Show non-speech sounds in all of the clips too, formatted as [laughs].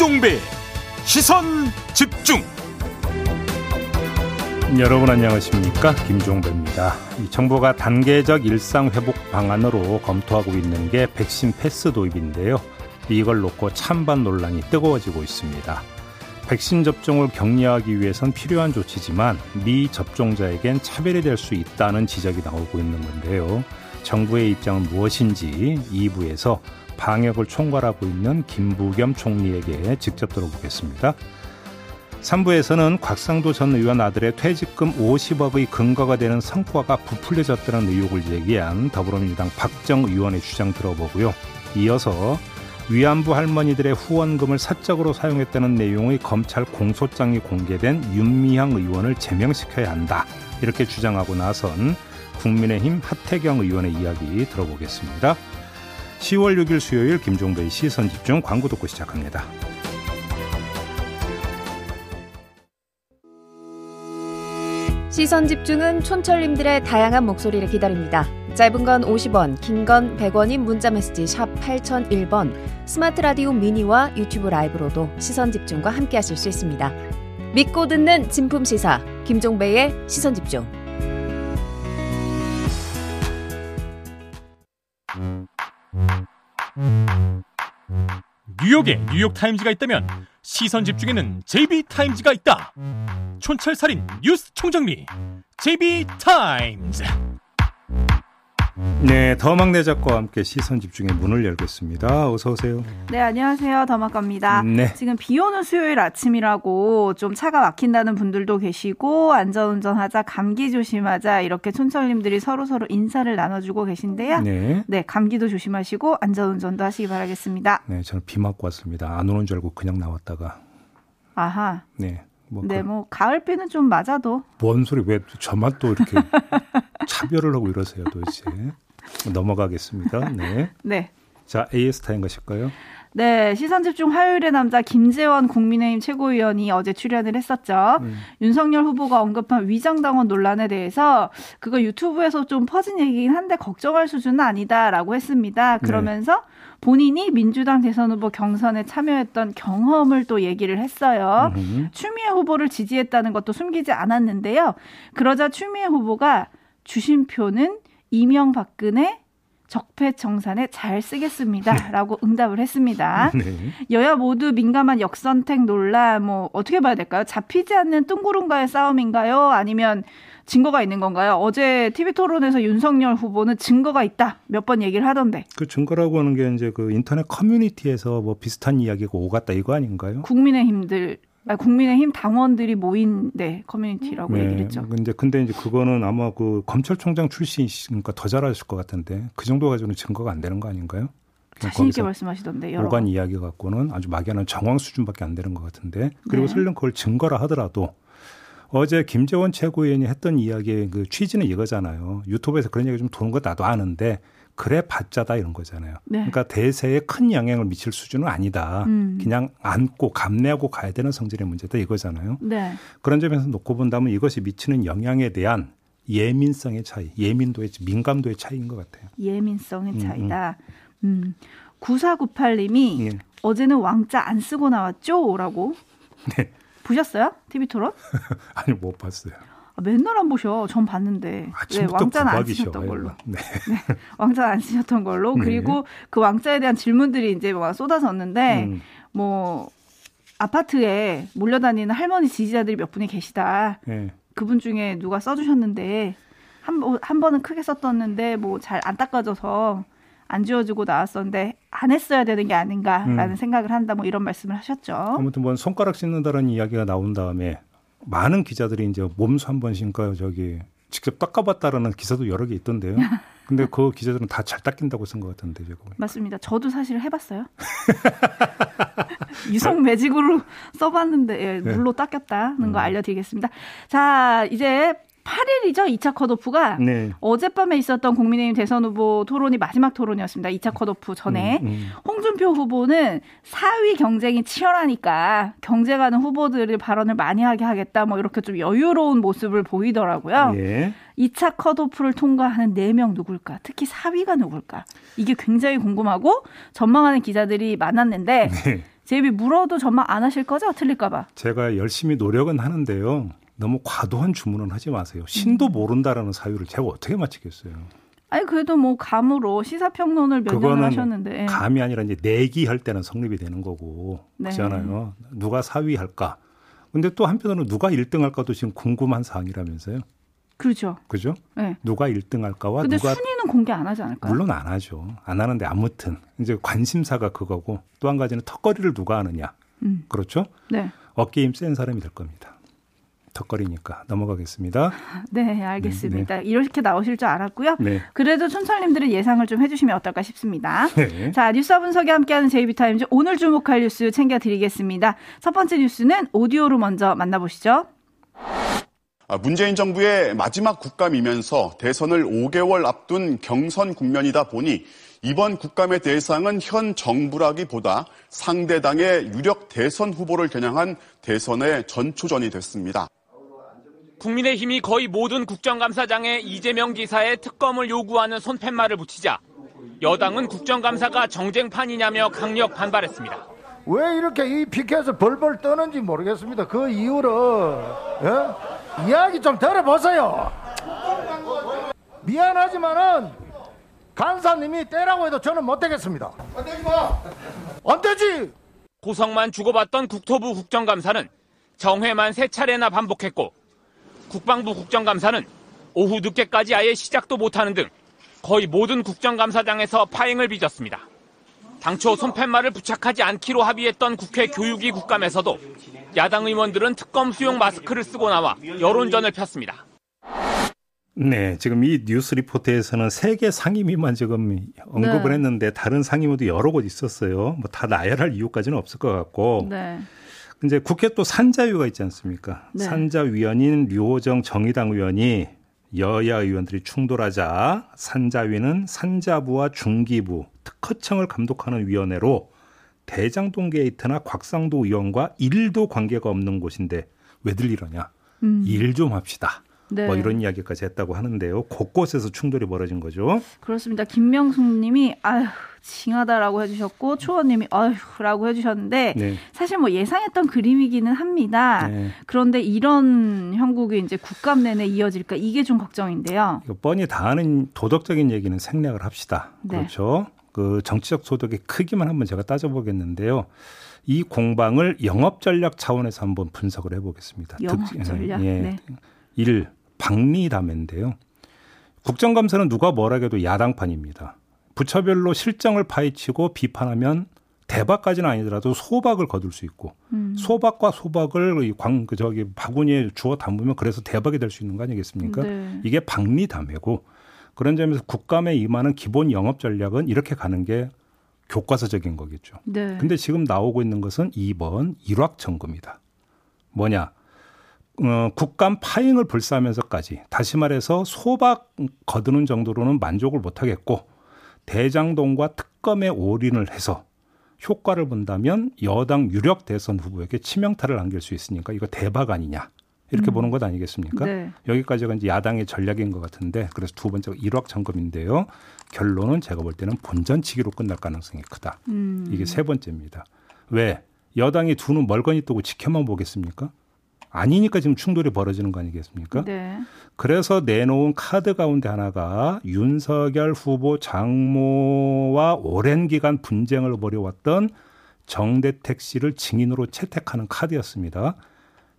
김종배 시선 집중 여러분 안녕하십니까 김종배입니다. 정부가 단계적 일상 회복 방안으로 검토하고 있는 게 백신 패스 도입인데요. 이걸 놓고 찬반 논란이 뜨거워지고 있습니다. 백신 접종을 격려하기 위해선 필요한 조치지만 미접종자에겐 차별이 될 수 있다는 지적이 나오고 있는 건데요. 정부의 입장은 무엇인지 2부에서 방역을 총괄하고 있는 김부겸 총리에게 직접 들어보겠습니다. 3부에서는 곽상도 전 의원 아들의 퇴직금 50억의 근거가 되는 성과가 부풀려졌다는 의혹을 제기한 더불어민주당 박정 의원의 주장 들어보고요. 이어서 위안부 할머니들의 후원금을 사적으로 사용했다는 내용의 검찰 공소장이 공개된 윤미향 의원을 제명시켜야 한다. 이렇게 주장하고 나선 국민의힘 하태경 의원의 이야기 들어보겠습니다. 10월 6일 수요일 김종배의 시선 집중 광고 듣고 시작합니다. 시선 집중은 촌철님들의 다양한 목소리를 기다립니다. 짧은 건 50원, 긴 건 100원인 문자 메시지 샵 8001번, 스마트 라디오 미니와 유튜브 라이브로도 시선 집중과 함께 하실 수 있습니다. 믿고 듣는 진품 시사 김종배의 시선 집중. 뉴욕에 뉴욕 타임즈가 있다면 시선 집중에는 JB타임즈가 있다. 촌철살인 뉴스 총정리 JB타임즈 네, 더막내 작가와 함께 시선 집중의 문을 열겠습니다. 어서 오세요. 네, 안녕하세요. 더막갑니다. 네. 지금 비 오는 수요일 아침이라고 좀 차가 막힌다는 분들도 계시고 안전운전하자, 감기 조심하자 이렇게 촌철님들이 서로 서로 인사를 나눠주고 계신데요. 네. 네, 감기도 조심하시고 안전운전도 하시기 바라겠습니다. 네, 저는 비 맞고 왔습니다. 안 오는 줄 알고 그냥 나왔다가. 아하. 네. 뭐 네, 그, 뭐 가을비는 좀 맞아도 뭔 소리 왜 저만 또 이렇게 [laughs] 차별을 하고 이러세요, 도대체. 넘어가겠습니다. 네. 네. 자, AS 타임 가실까요? 네, 시선 집중 화요일의 남자 김재원 국민의힘 최고위원이 어제 출연을 했었죠. 음. 윤석열 후보가 언급한 위장당원 논란에 대해서 그거 유튜브에서 좀 퍼진 얘기긴 한데 걱정할 수준은 아니다라고 했습니다. 그러면서 본인이 민주당 대선 후보 경선에 참여했던 경험을 또 얘기를 했어요. 음흠. 추미애 후보를 지지했다는 것도 숨기지 않았는데요. 그러자 추미애 후보가 주신 표는 이명박근혜 적폐청산에 잘 쓰겠습니다 라고 응답을 했습니다. 네. 여야 모두 민감한 역선택 논란 뭐 어떻게 봐야 될까요? 잡히지 않는 뜬구름과의 싸움인가요? 아니면 증거가 있는 건가요? 어제 TV 토론에서 윤석열 후보는 증거가 있다 몇 번 얘기를 하던데 그 증거라고 하는 게 이제 그 인터넷 커뮤니티에서 뭐 비슷한 이야기가 오갔다 이거 아닌가요? 국민의힘들 아, 국민의힘 당원들이 모인 네 커뮤니티라고 얘기를 했죠. 근데 근데 이제 그거는 아마 그 검찰총장 출신이시니까 더 잘하실 것 같은데 그 정도 가지고는 증거가 안 되는 거 아닌가요? 자신 있게 말씀하시던데 여러 오간 번. 이야기 갖고는 아주 막연한 정황 수준밖에 안 되는 것 같은데 그리고 네. 설령 그걸 증거라 하더라도 어제 김재원 최고위원이 했던 이야기의 그 취지는 이거잖아요. 유튜브에서 그런 얘기 좀 도는 거 나도 아는데 그래 봤자다 이런 거잖아요. 네. 그러니까 대세에 큰 영향을 미칠 수준은 아니다. 음. 그냥 안고 감내하고 가야 되는 성질의 문제다 이거잖아요. 네. 그런 점에서 놓고 본다면 이것이 미치는 영향에 대한 예민성의 차이, 예민도의 민감도의 차이인 것 같아요. 예민성의 음, 차이다. 음. 9498님이 예. 어제는 왕자 안 쓰고 나왔죠? 라고. [laughs] 네. 보셨어요? TV 토론? [laughs] 아니 못 봤어요. 아, 맨날 안 보셔. 전 봤는데. 네, 아침부터 왕자는 안 구박이셔. 쓰셨던 걸로. [laughs] 네. 왕자는 안 쓰셨던 걸로. 네. 그리고 그 왕자에 대한 질문들이 이제 막 쏟아졌는데, 음, 뭐, 아파트에 몰려다니는 할머니 지지자들이 몇 분이 계시다. 예. 그분 중에 누가 써주셨는데, 한, 번- 한 번은 크게 썼었는데, 뭐 잘 안 닦아져서 안 지워주고 나왔었는데, 안 했어야 되는 게 아닌가라는 음. 생각을 한다. 뭐 이런 말씀을 하셨죠. 아무튼 뭐 손가락 씻는다는 이야기가 나온 다음에 많은 기자들이 이제 몸소 한 번씩인가 저기 직접 닦아봤다라는 기사도 여러 개 있던데요. [laughs] 근데 그 기자들은 다 잘 닦인다고 쓴 것 같은데 제가. 보니까. 맞습니다. 저도 사실 해봤어요. [laughs] 유성 매직으로 써봤는데 예, 네. 물로 닦였다는 음. 거 알려드리겠습니다. 자, 이제 8일이죠. 2차 컷오프가 네. 어젯밤에 있었던 국민의힘 대선 후보 토론이 마지막 토론이었습니다. 2차 컷오프 전에. 음, 음. 홍준표 후보는 4위 경쟁이 치열하니까 경쟁하는 후보들의 발언을 많이 하게 하겠다. 뭐 이렇게 좀 여유로운 모습을 보이더라고요. 예. 2차 컷오프를 통과하는 4명 누굴까? 특히 4위가 누굴까? 이게 굉장히 궁금하고 전망하는 기자들이 많았는데 네. 제비 물어도 전망 안 하실 거죠? 틀릴까봐. 제가 열심히 노력은 하는데요. 너무 과도한 주문은 하지 마세요. 신도 음. 모른다라는 사유를 제가 어떻게 맞히겠어요. 아니 그래도 뭐 감으로 시사평론을 몇 년을 그거는 하셨는데. 예. 감이 아니라 이제 내기할 때는 성립이 되는 거고 네. 그렇잖아요. 누가 4위 할까? 근데 또 한편으로는 누가 1등 할까도 지금 궁금한 사항이라면서요. 그렇죠. 그죠? 네. 누가 1등 할까와 근데 누가 순위는 공개 안 하지 않을까요? 물론 안 하죠. 안 하는데 아무튼 이제 관심사가 그거고 또 한 가지는 턱걸이를 누가 하느냐. 음. 그렇죠? 네. 어깨 힘 센 사람이 될 겁니다. 턱걸이니까 넘어가겠습니다. [laughs] 네, 알겠습니다. 이렇게 나오실 줄 알았고요. 네. 그래도 촌철님들은 예상을 좀 해주시면 어떨까 싶습니다. 네. 자, 뉴스 분석에 함께하는 JB TIMES 오늘 주목할 뉴스 챙겨드리겠습니다. 첫 번째 뉴스는 오디오로 먼저 만나보시죠. 아, 문재인 정부의 마지막 국감이면서 대선을 5개월 앞둔 경선 국면이다 보니 이번 국감의 대상은 현 정부라기보다 상대당의 유력 대선 후보를 겨냥한 대선의 전초전이 됐습니다. 국민의힘이 거의 모든 국정감사장에 이재명 지사의 특검을 요구하는 손팻말을 붙이자 여당은 국정감사가 정쟁판이냐며 강력 반발했습니다. 왜 이렇게 이 피켓을 벌벌 떠는지 모르겠습니다. 그 이유를 예? 이야기 좀 들어보세요. 미안하지만은 간사님이 떼라고 해도 저는 못 되겠습니다. 안 되지 마. 안 되지. 고성만 주고받던 국토부 국정감사는 정회만 세 차례나 반복했고 국방부 국정감사는 오후 늦게까지 아예 시작도 못하는 등 거의 모든 국정감사장에서 파행을 빚었습니다. 당초 손팻말을 부착하지 않기로 합의했던 국회 교육위 국감에서도 야당 의원들은 특검 수용 마스크를 쓰고 나와 여론전을 폈습니다. 네, 지금 이 뉴스 리포트에서는 세 개 상임위만 지금 언급을 네. 했는데 다른 상임위도 여러 곳 있었어요. 뭐 다 나열할 이유까지는 없을 것 같고. 네. 이제 국회 또 산자위가 있지 않습니까? 네. 산자위원인 류호정 정의당 의원이 여야 의원들이 충돌하자 산자위는 산자부와 중기부, 특허청을 감독하는 위원회로 대장동 게이트나 곽상도 의원과 일도 관계가 없는 곳인데 왜들 이러냐? 음. 일좀 합시다. 네. 뭐 이런 이야기까지 했다고 하는데요. 곳곳에서 충돌이 벌어진 거죠. 그렇습니다. 김명숙 님이 아휴, 징하다라고 해주셨고, 초원님이 아휴라고 해주셨는데, 네. 사실 뭐 예상했던 그림이기는 합니다. 네. 그런데 이런 형국이 이제 국감 내내 이어질까 이게 좀 걱정인데요. 뻔히 다 아는 도덕적인 얘기는 생략을 합시다. 네. 그렇죠. 그 정치적 소득의 크기만 한번 제가 따져보겠는데요. 이 공방을 영업 전략 차원에서 한번 분석을 해보겠습니다. 영업 특- 전략? 예. 네. 일 박리담인데요. 국정감사는 누가 뭐라 해도 야당판입니다. 부처별로 실정을 파헤치고 비판하면 대박까지는 아니더라도 소박을 거둘 수 있고 음. 소박과 소박을 이 광, 그 저기 바구니에 주워 담으면 그래서 대박이 될 수 있는 거 아니겠습니까? 네. 이게 박리담회고 그런 점에서 국감에 임하는 기본 영업 전략은 이렇게 가는 게 교과서적인 거겠죠. 네. 근데 지금 나오고 있는 것은 2번 일확천금이다. 뭐냐? 어, 국감 파행을 불사하면서까지 다시 말해서 소박 거두는 정도로는 만족을 못 하겠고 대장동과 특검에 올인을 해서 효과를 본다면 여당 유력 대선 후보에게 치명타를 안길 수 있으니까 이거 대박 아니냐 이렇게 음. 보는 것 아니겠습니까? 네. 여기까지가 이제 야당의 전략인 것 같은데 그래서 두 번째가 일확천금인데요. 결론은 제가 볼 때는 본전치기로 끝날 가능성이 크다. 음. 이게 세 번째입니다. 왜 여당이 두 눈 멀거니 뜨고 지켜만 보겠습니까? 아니니까 지금 충돌이 벌어지는 거 아니겠습니까? 네. 그래서 내놓은 카드 가운데 하나가 윤석열 후보 장모와 오랜 기간 분쟁을 벌여왔던 정대택 씨를 증인으로 채택하는 카드였습니다.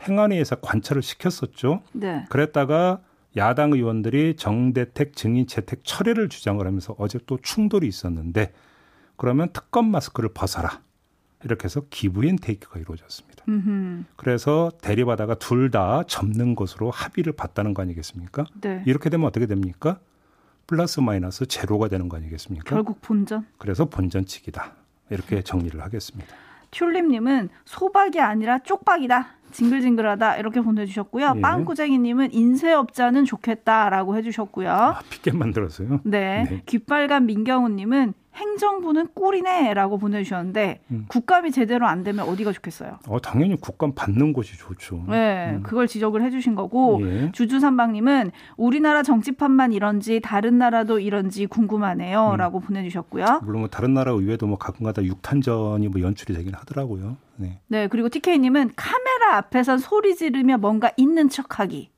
행안위에서 관철을 시켰었죠. 네. 그랬다가 야당 의원들이 정대택 증인 채택 철회를 주장을 하면서 어제 또 충돌이 있었는데 그러면 특검 마스크를 벗어라. 이렇게 해서 기부인 테이크가 이루어졌습니다. 음흠. 그래서 대리받아가 둘 다 접는 것으로 합의를 봤다는 거 아니겠습니까? 네. 이렇게 되면 어떻게 됩니까? 플러스 마이너스 제로가 되는 거 아니겠습니까? 결국 본전. 그래서 본전치기다. 이렇게 정리를 하겠습니다. 튤립님은 소박이 아니라 쪽박이다. 징글징글하다. 이렇게 보내주셨고요. 예. 빵꾸쟁이님은 인쇄업자는 좋겠다라고 해주셨고요. 아, 핏게 만들었어요. 네. 네. 귓빨간 민경훈님은 행정부는 꿀이네라고 보내주셨는데 음. 국감이 제대로 안 되면 어디가 좋겠어요? 어, 당연히 국감 받는 곳이 좋죠. 네, 음. 그걸 지적을 해주신 거고 예. 주주삼방님은 우리나라 정치판만 이런지 다른 나라도 이런지 궁금하네요라고 음. 보내주셨고요. 물론 뭐 다른 나라 의회도 뭐 가끔가다 육탄전이 뭐 연출이 되긴 하더라고요. 네. 네, 그리고 TK님은 카메라 앞에선 소리 지르며 뭔가 있는 척하기.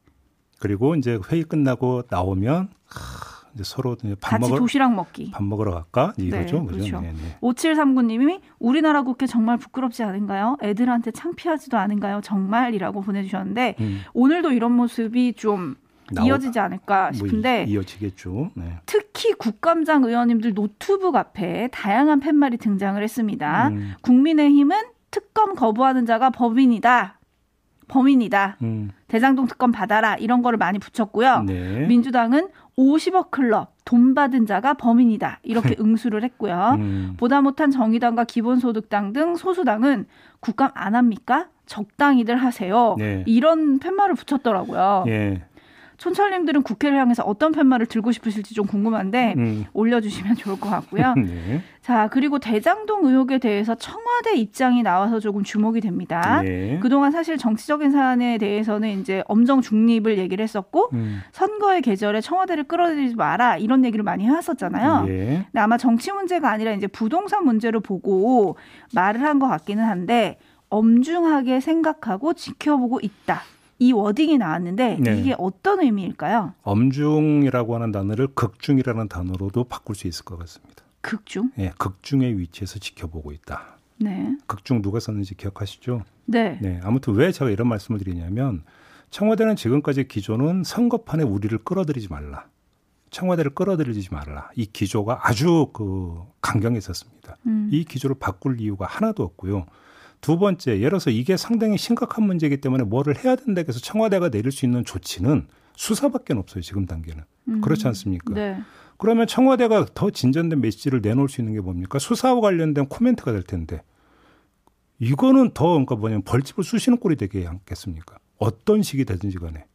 그리고 이제 회의 끝나고 나오면 하, 이제 서로 이제 밥 같이 먹을 도시락 먹기. 밥 먹으러 갈까 이제 네, 이거죠. 그죠? 그렇죠. 네, 네. 5739님이 우리나라 국회 정말 부끄럽지 않은가요? 애들한테 창피하지도 않은가요? 정말이라고 보내주셨는데 음, 오늘도 이런 모습이 좀 나오- 이어지지 않을까 뭐 싶은데 이, 어지겠죠 네. 특히 국감장 의원님들 노트북 앞에 다양한 팻말이 등장을 했습니다. 음, 국민의힘은 특검 거부하는 자가 법인이다. 범인이다. 음, 대장동 특검 받아라. 이런 거를 많이 붙였고요. 네. 민주당은 50억 클럽 돈 받은 자가 범인이다. 이렇게 응수를 했고요. 음, 보다 못한 정의당과 기본소득당 등 소수당은 국감 안 합니까? 적당히들 하세요. 네. 이런 팻말을 붙였더라고요. 예. 촌철님들은 국회를 향해서 어떤 팻말을 들고 싶으실지 좀 궁금한데 음, 올려주시면 좋을 것 같고요. [laughs] 네. 자 그리고 대장동 의혹에 대해서 청와대 입장이 나와서 조금 주목이 됩니다. 네. 그동안 사실 정치적인 사안에 대해서는 이제 엄정 중립을 얘기를 했었고 음, 선거의 계절에 청와대를 끌어들이지 마라 이런 얘기를 많이 해왔었잖아요. 예. 근데 아마 정치 문제가 아니라 이제 부동산 문제로 보고 말을 한 것 같기는 한데 엄중하게 생각하고 지켜보고 있다. 이 워딩이 나왔는데 네. 이게 어떤 의미일까요? 엄중이라고 하는 단어를 극중이라는 단어로도 바꿀 수 있을 것 같습니다. 극중? 예, 극중의 위치에서 지켜보고 있다. 네. 극중 누가 썼는지 기억하시죠? 네. 네. 아무튼 왜 제가 이런 말씀을 드리냐면 청와대는 지금까지 기조는 선거판에 우리를 끌어들이지 말라. 청와대를 끌어들이지 말라. 이 기조가 아주 그 강경했었습니다. 음. 이 기조를 바꿀 이유가 하나도 없고요. 두 번째, 예를 들어서 이게 상당히 심각한 문제이기 때문에 뭐를 해야 된다 해서 청와대가 내릴 수 있는 조치는 수사밖에 없어요. 지금 단계는. 음. 그렇지 않습니까? 네. 그러면 청와대가 더 진전된 메시지를 내놓을 수 있는 게 뭡니까? 수사와 관련된 코멘트가 될 텐데 이거는 더 그러니까 뭐냐면 벌집을 쑤시는 꼴이 되게 않겠습니까? 어떤 식이 되든지 간에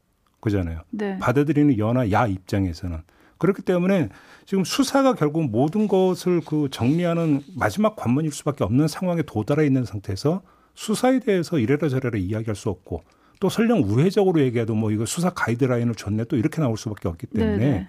그잖아요. 네. 받아들이는 여나 야 입장에서는 그렇기 때문에 지금 수사가 결국 모든 것을 그 정리하는 마지막 관문일 수밖에 없는 상황에 도달해 있는 상태에서 수사에 대해서 이래라 저래라 이야기할 수 없고 또 설령 우회적으로 얘기해도 뭐 이거 수사 가이드라인을 줬네 또 이렇게 나올 수밖에 없기 때문에 네네.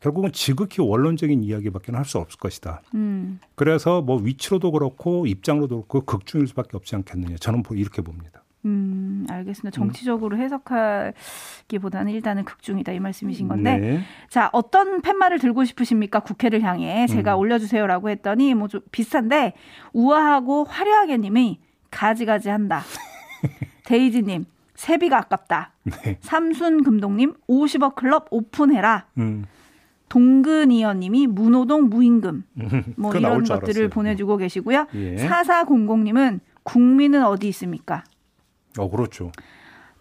결국은 지극히 원론적인 이야기밖에 할 수 없을 것이다. 음. 그래서 뭐 위치로도 그렇고 입장로도 그렇고 극중일 수밖에 없지 않겠느냐. 저는 뭐 이렇게 봅니다. 음, 알겠습니다. 정치적으로 해석하기보다는 일단은 극중이다 이 말씀이신 건데 네. 자, 어떤 팻말을 들고 싶으십니까? 국회를 향해 제가 음. 올려주세요라고 했더니 뭐 좀 비슷한데 우아하고 화려하게 님이 가지가지 한다. [laughs] 데이지님 세비가 아깝다. 네. 삼순 금동님 50억 클럽 오픈해라. 음. 동근이어님이 문호동 무임금 뭐 그거 나올 이런 줄 것들을 알았어요. 보내주고 계시고요. 예. 사사공공님은 국민은 어디 있습니까? 어 그렇죠.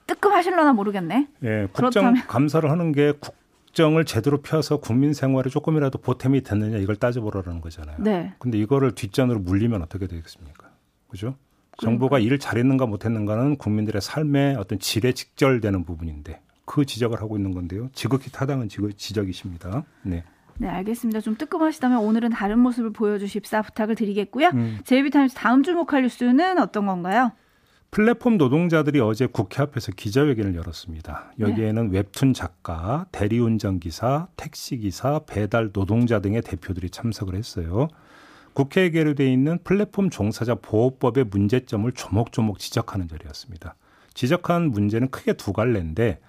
뜨끔하실려나 모르겠네. 예, 국정 그렇다면- 감사를 하는 게 국정을 제대로 펴서 국민 생활에 조금이라도 보탬이 됐느냐 이걸 따져보라는 거잖아요. 네. 근데 이거를 뒷전으로 물리면 어떻게 되겠습니까? 그죠? 정부가 일을 잘했는가 못했는가는 국민들의 삶의 어떤 질에 직결되는 부분인데 그 지적을 하고 있는 건데요. 지극히 타당한 지적- 지적이십니다. 네. 네, 알겠습니다. 좀 뜨끔하시다면 오늘은 다른 모습을 보여주십사 부탁을 드리겠고요. 음. 제이비타임스 다음 주목할 뉴스는 어떤 건가요? 플랫폼 노동자들이 어제 국회 앞에서 기자회견을 열었습니다. 여기에는 웹툰 작가, 대리운전 기사, 택시 기사, 배달 노동자 등의 대표들이 참석을 했어요. 국회에 계류돼 있는 플랫폼 종사자 보호법의 문제점을 조목조목 지적하는 자리였습니다. 지적한 문제는 크게 두 갈래인데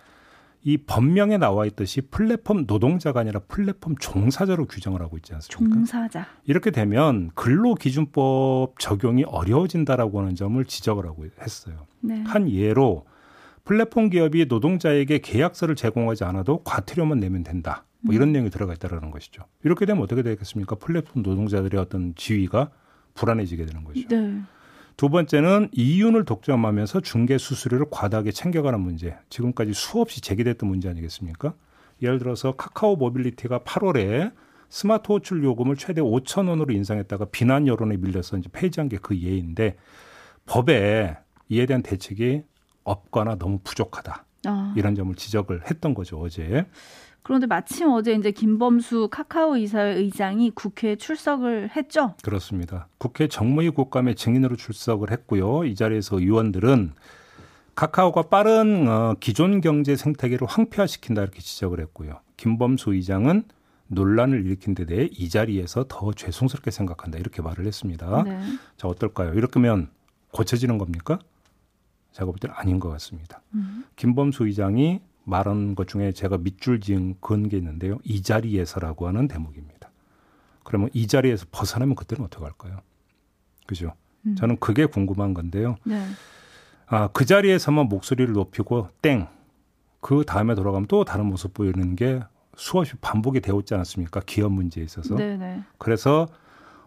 이 법명에 나와 있듯이 플랫폼 노동자가 아니라 플랫폼 종사자로 규정을 하고 있지 않습니까? 종사자. 이렇게 되면 근로기준법 적용이 어려워진다라고 하는 점을 지적을 하고 했어요. 네. 한 예로 플랫폼 기업이 노동자에게 계약서를 제공하지 않아도 과태료만 내면 된다. 뭐 이런 내용이 들어가 있다라는 것이죠. 이렇게 되면 어떻게 되겠습니까? 플랫폼 노동자들의 어떤 지위가 불안해지게 되는 거죠. 네. 두 번째는 이윤을 독점하면서 중개 수수료를 과다하게 챙겨가는 문제. 지금까지 수없이 제기됐던 문제 아니겠습니까? 예를 들어서 카카오 모빌리티가 8월에 스마트 호출 요금을 최대 5천 원으로 인상했다가 비난 여론에 밀려서 이제 폐지한 게 그 예인데 법에 이에 대한 대책이 없거나 너무 부족하다. 아, 이런 점을 지적을 했던 거죠 어제. 그런데 마침 어제 이제 김범수 카카오 이사회 의장이 국회에 출석을 했죠. 그렇습니다. 국회 정무위 국감에 증인으로 출석을 했고요. 이 자리에서 의원들은 카카오가 빠른 어, 기존 경제 생태계를 황폐화시킨다 이렇게 지적을 했고요. 김범수 의장은 논란을 일으킨 데 대해 이 자리에서 더 죄송스럽게 생각한다 이렇게 말을 했습니다. 네. 자 어떨까요? 이렇게면 고쳐지는 겁니까? 제가 볼 때는 아닌 것 같습니다. 음. 김범수 의장이 말한 것 중에 제가 밑줄 지은 그런 게 있는데요. 이 자리에서라고 하는 대목입니다. 그러면 이 자리에서 벗어나면 그때는 어떻게 할까요? 그죠? 음. 저는 그게 궁금한 건데요. 네. 아, 그 자리에서만 목소리를 높이고 땡. 그 다음에 돌아가면 또 다른 모습 보이는 게 수없이 반복이 되어 있지 않았습니까? 기업 문제에 있어서. 네, 네. 그래서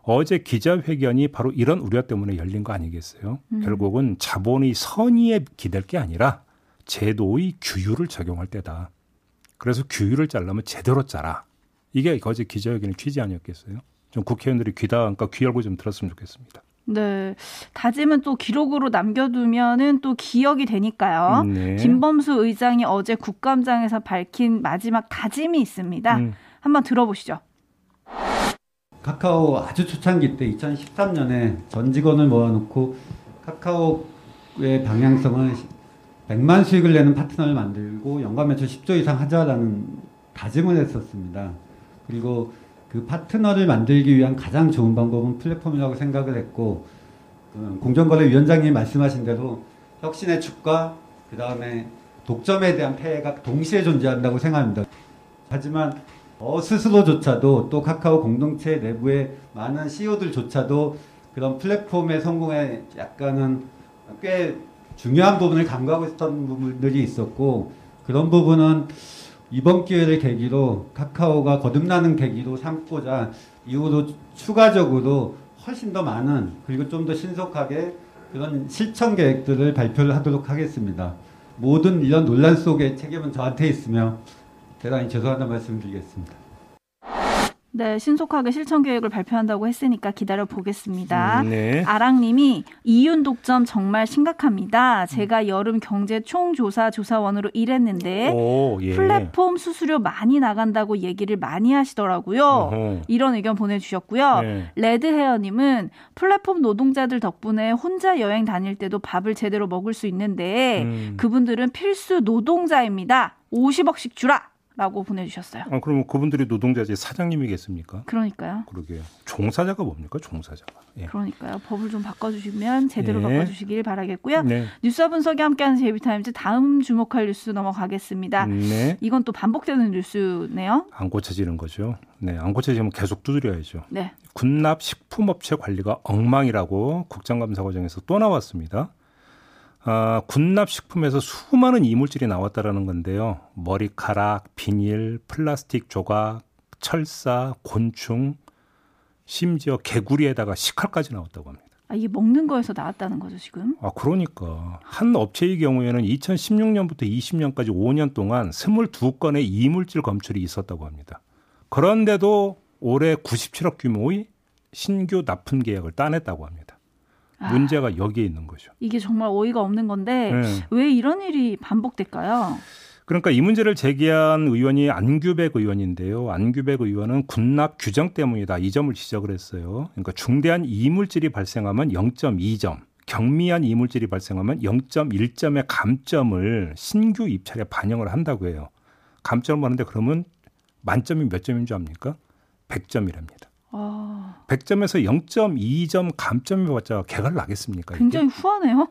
어제 기자회견이 바로 이런 우려 때문에 열린 거 아니겠어요? 음. 결국은 자본의 선의에 기댈 게 아니라 제도의 규율을 적용할 때다. 그래서 규율을 짜려면 제대로 짜라. 이게 어제 기자회견의 취지 아니었겠어요? 좀 국회의원들이 귀다, 그러니까 귀 열고 좀 들었으면 좋겠습니다. 네. 다짐은 또 기록으로 남겨두면은 또 기억이 되니까요. 네. 김범수 의장이 어제 국감장에서 밝힌 마지막 다짐이 있습니다. 음. 한번 들어보시죠. 카카오 아주 초창기 때 2013년에 전 직원을 모아놓고 카카오의 방향성을 100만 수익을 내는 파트너를 만들고 연간 매출 10조 이상 하자라는 다짐을 했었습니다. 그리고 그 파트너를 만들기 위한 가장 좋은 방법은 플랫폼이라고 생각을 했고 그 공정거래위원장님이 말씀하신 대로 혁신의 축과 그 다음에 독점에 대한 폐해가 동시에 존재한다고 생각합니다. 하지만 어 스스로조차도 또 카카오 공동체 내부의 많은 CEO들조차도 그런 플랫폼의 성공에 약간은 꽤 중요한 부분을 간과하고 있었던 부분들이 있었고 그런 부분은 이번 기회를 계기로 카카오가 거듭나는 계기로 삼고자 이후로 추가적으로 훨씬 더 많은 그리고 좀 더 신속하게 그런 실천 계획들을 발표를 하도록 하겠습니다. 모든 이런 논란 속에 책임은 저한테 있으며 대단히 죄송하다는 말씀을 드리겠습니다. 네, 신속하게 실천 계획을 발표한다고 했으니까 기다려 보겠습니다. 네. 아랑님이 이윤 독점 정말 심각합니다. 제가 여름 경제 총조사 조사원으로 일했는데 오, 예. 플랫폼 수수료 많이 나간다고 얘기를 많이 하시더라고요. 어허. 이런 의견 보내주셨고요. 네. 레드헤어님은 플랫폼 노동자들 덕분에 혼자 여행 다닐 때도 밥을 제대로 먹을 수 있는데 음. 그분들은 필수 노동자입니다. 50억씩 주라! 라고 보내주셨어요. 아, 그러면 그분들이 노동자지 사장님이겠습니까? 그러니까요. 그러게요. 종사자가 뭡니까? 종사자가. 예. 그러니까요. 법을 좀 바꿔주시면 제대로 네. 바꿔주시길 바라겠고요. 네. 뉴스와 분석이 함께하는 제이비타임즈 다음 주목할 뉴스 넘어가겠습니다. 네. 이건 또 반복되는 뉴스네요. 안 고쳐지는 거죠. 네, 안 고쳐지면 계속 두드려야죠. 네. 군납 식품업체 관리가 엉망이라고 국정감사 과정에서 또 나왔습니다. 아, 군납 식품에서 수많은 이물질이 나왔다라는 건데요. 머리카락, 비닐, 플라스틱 조각, 철사, 곤충, 심지어 개구리에다가 식칼까지 나왔다고 합니다. 아, 이게 먹는 거에서 나왔다는 거죠, 지금? 아, 그러니까 한 업체의 경우에는 2016년부터 20년까지 5년 동안 22건의 이물질 검출이 있었다고 합니다. 그런데도 올해 97억 규모의 신규 납품 계약을 따냈다고 합니다. 아. 문제가 여기에 있는 거죠. 이게 정말 어이가 없는 건데 네. 왜 이런 일이 반복될까요? 그러니까 이 문제를 제기한 의원이 안규백 의원인데요. 안규백 의원은 군납 규정 때문이다. 이 점을 지적을 했어요. 그러니까 중대한 이물질이 발생하면 0.2점, 경미한 이물질이 발생하면 0.1점의 감점을 신규 입찰에 반영을 한다고 해요. 감점을 하는데 그러면 만점이 몇 점인 줄 압니까? 100점이랍니다. 아, 100점에서 0.2점 감점이 봤자 개가 나겠습니까? 이게? 굉장히 후하네요.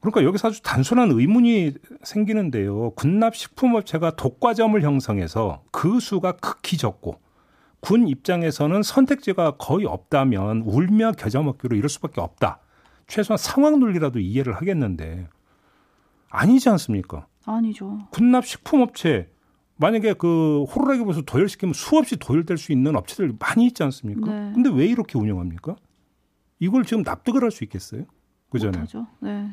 그러니까 여기서 아주 단순한 의문이 생기는데요. 군납 식품업체가 독과점을 형성해서 그 수가 극히 적고 군 입장에서는 선택지가 거의 없다면 울며 겨자 먹기로 이럴 수밖에 없다. 최소한 상황 논리라도 이해를 하겠는데 아니지 않습니까? 아니죠. 군납 식품업체 만약에 그 호루라기 불어서 도열시키면 수없이 도열될 수 있는 업체들 많이 있지 않습니까? 네. 근데 왜 이렇게 운영합니까? 이걸 지금 납득을 할 수 있겠어요? 그전에. 네.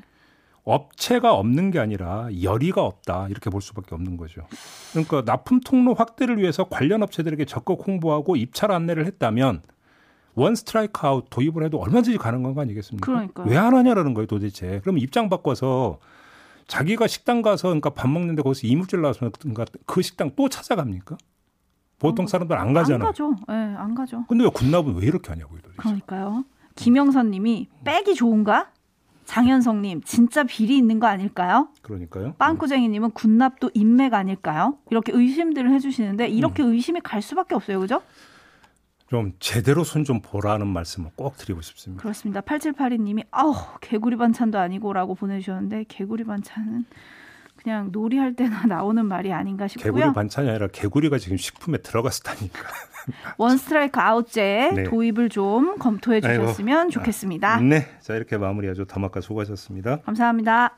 업체가 없는 게 아니라 열의가 없다 이렇게 볼 수밖에 없는 거죠. 그러니까 납품 통로 확대를 위해서 관련 업체들에게 적극 홍보하고 입찰 안내를 했다면 one strike out 도입을 해도 얼마든지 가능한 거 아니겠습니까? 그러니까요. 왜 안 하냐라는 거예요 도대체. 그럼 입장 바꿔서 자기가 식당 가서 그러니까 밥 먹는데 거기서 이물질 나와서 그러니까 그 식당 또 찾아갑니까? 보통 사람들 안 가잖아. 안 가죠. 예, 네, 안 가죠. 근데 왜 군납은 왜 이렇게 하냐고요, 도대체. 그러니까요. 김영선 님이 빼기 좋은가? 장현성 님, 진짜 비리 있는 거 아닐까요? 그러니까요. 빵꾸쟁이 님은 군납도 인맥 아닐까요? 이렇게 의심들을 해 주시는데 이렇게 음. 의심이 갈 수밖에 없어요. 그죠? 좀 제대로 손 좀 보라는 말씀을 꼭 드리고 싶습니다. 그렇습니다. 8782님이 아우 개구리 반찬도 아니고라고 보내주셨는데 개구리 반찬은 그냥 놀이할 때나 [laughs] 나오는 말이 아닌가 싶고요. 개구리 반찬이 아니라 개구리가 지금 식품에 들어갔다니까. [laughs] 원 스트라이크 아웃제 네. 도입을 좀 검토해 주셨으면 아이고. 좋겠습니다. 네. 자, 이렇게 마무리하죠. 더마카 수고하셨습니다. 감사합니다.